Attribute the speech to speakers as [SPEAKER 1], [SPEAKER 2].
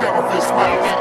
[SPEAKER 1] Down this mountain,